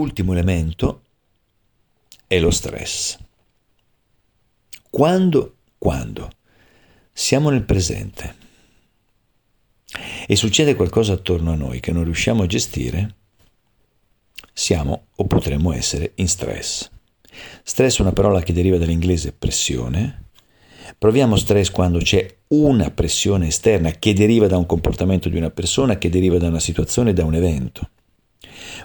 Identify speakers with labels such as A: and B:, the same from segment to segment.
A: L'ultimo elemento è lo stress. Quando, quando siamo nel presente e succede qualcosa attorno a noi che non riusciamo a gestire, siamo o potremmo essere in stress. Stress è una parola che deriva dall'inglese pressione. Proviamo stress quando c'è una pressione esterna che deriva da un comportamento di una persona, che deriva da una situazione, da un evento.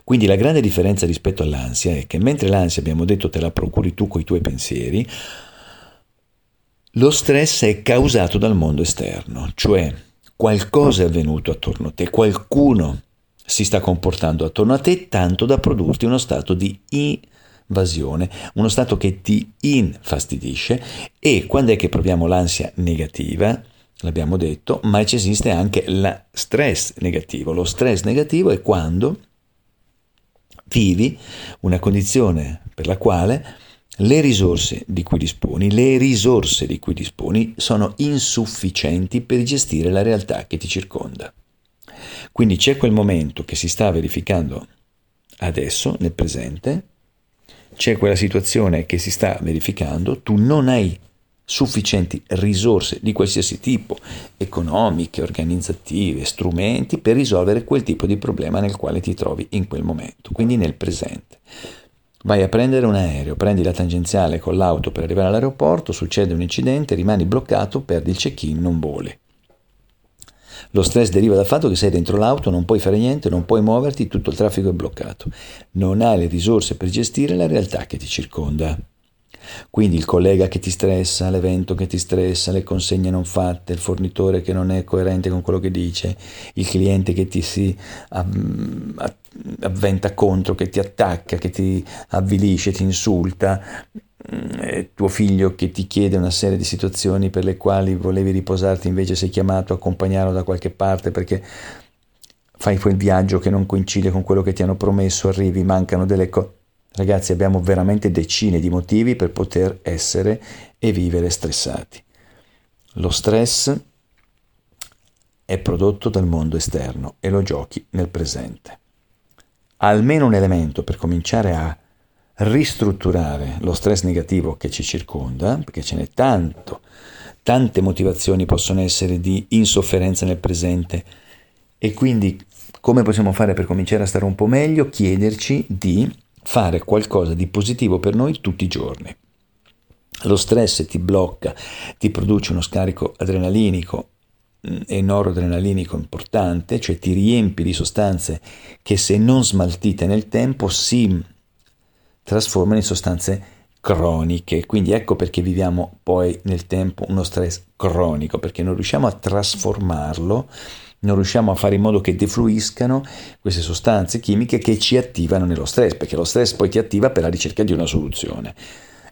A: Quindi la grande differenza rispetto all'ansia è che mentre l'ansia abbiamo detto te la procuri tu con i tuoi pensieri, lo stress è causato dal mondo esterno, cioè qualcosa è avvenuto attorno a te, qualcuno si sta comportando attorno a te tanto da produrti uno stato di invasione, uno stato che ti infastidisce e quando è che proviamo l'ansia negativa, l'abbiamo detto, ma esiste anche lo stress negativo. Lo stress negativo è quando vivi una condizione per la quale le risorse di cui disponi, le risorse di cui disponi sono insufficienti per gestire la realtà che ti circonda. Quindi c'è quel momento che si sta verificando adesso, nel presente, c'è quella situazione che si sta verificando, tu non hai sufficienti risorse di qualsiasi tipo, economiche, organizzative, strumenti, per risolvere quel tipo di problema nel quale ti trovi in quel momento, quindi nel presente. Vai a prendere un aereo, prendi la tangenziale con l'auto per arrivare all'aeroporto, succede un incidente, rimani bloccato, perdi il check-in, non voli. Lo stress deriva dal fatto che sei dentro l'auto, non puoi fare niente, non puoi muoverti, tutto il traffico è bloccato. Non hai le risorse per gestire la realtà che ti circonda. Quindi il collega che ti stressa, l'evento che ti stressa, le consegne non fatte, il fornitore che non è coerente con quello che dice, il cliente che ti si avventa contro, che ti attacca, che ti avvilisce, ti insulta, mm, tuo figlio che ti chiede una serie di situazioni per le quali volevi riposarti, invece sei chiamato a accompagnarlo da qualche parte perché fai quel viaggio che non coincide con quello che ti hanno promesso, arrivi, mancano delle cose Ragazzi, abbiamo veramente decine di motivi per poter essere e vivere stressati. Lo stress è prodotto dal mondo esterno e lo giochi nel presente. Almeno un elemento per cominciare a ristrutturare lo stress negativo che ci circonda, perché ce n'è tanto, tante motivazioni possono essere di insofferenza nel presente e quindi come possiamo fare per cominciare a stare un po' meglio? Chiederci di fare qualcosa di positivo per noi tutti i giorni. Lo stress ti blocca, ti produce uno scarico adrenalinico mm, e noradrenalinico importante, cioè ti riempi di sostanze che se non smaltite nel tempo si trasformano in sostanze croniche. Quindi ecco perché viviamo poi nel tempo uno stress cronico, perché non riusciamo a trasformarlo non riusciamo a fare in modo che defluiscano queste sostanze chimiche che ci attivano nello stress, perché lo stress poi ti attiva per la ricerca di una soluzione.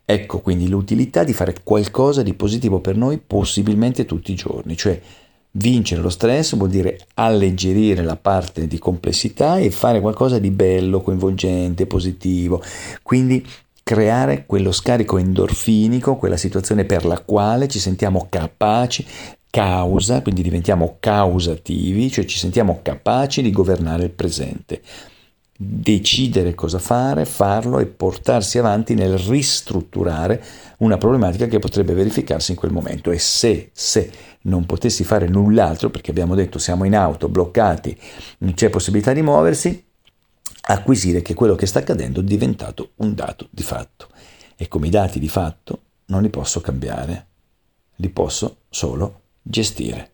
A: Ecco quindi l'utilità di fare qualcosa di positivo per noi possibilmente tutti i giorni, cioè vincere lo stress vuol dire alleggerire la parte di complessità e fare qualcosa di bello, coinvolgente, positivo. Quindi creare quello scarico endorfinico, quella situazione per la quale ci sentiamo capaci causa, quindi diventiamo causativi, cioè ci sentiamo capaci di governare il presente, decidere cosa fare, farlo e portarsi avanti nel ristrutturare una problematica che potrebbe verificarsi in quel momento. E se, se non potessi fare null'altro, perché abbiamo detto siamo in auto, bloccati, non c'è possibilità di muoversi, acquisire che quello che sta accadendo è diventato un dato di fatto. E come i dati di fatto non li posso cambiare, li posso solo gestire.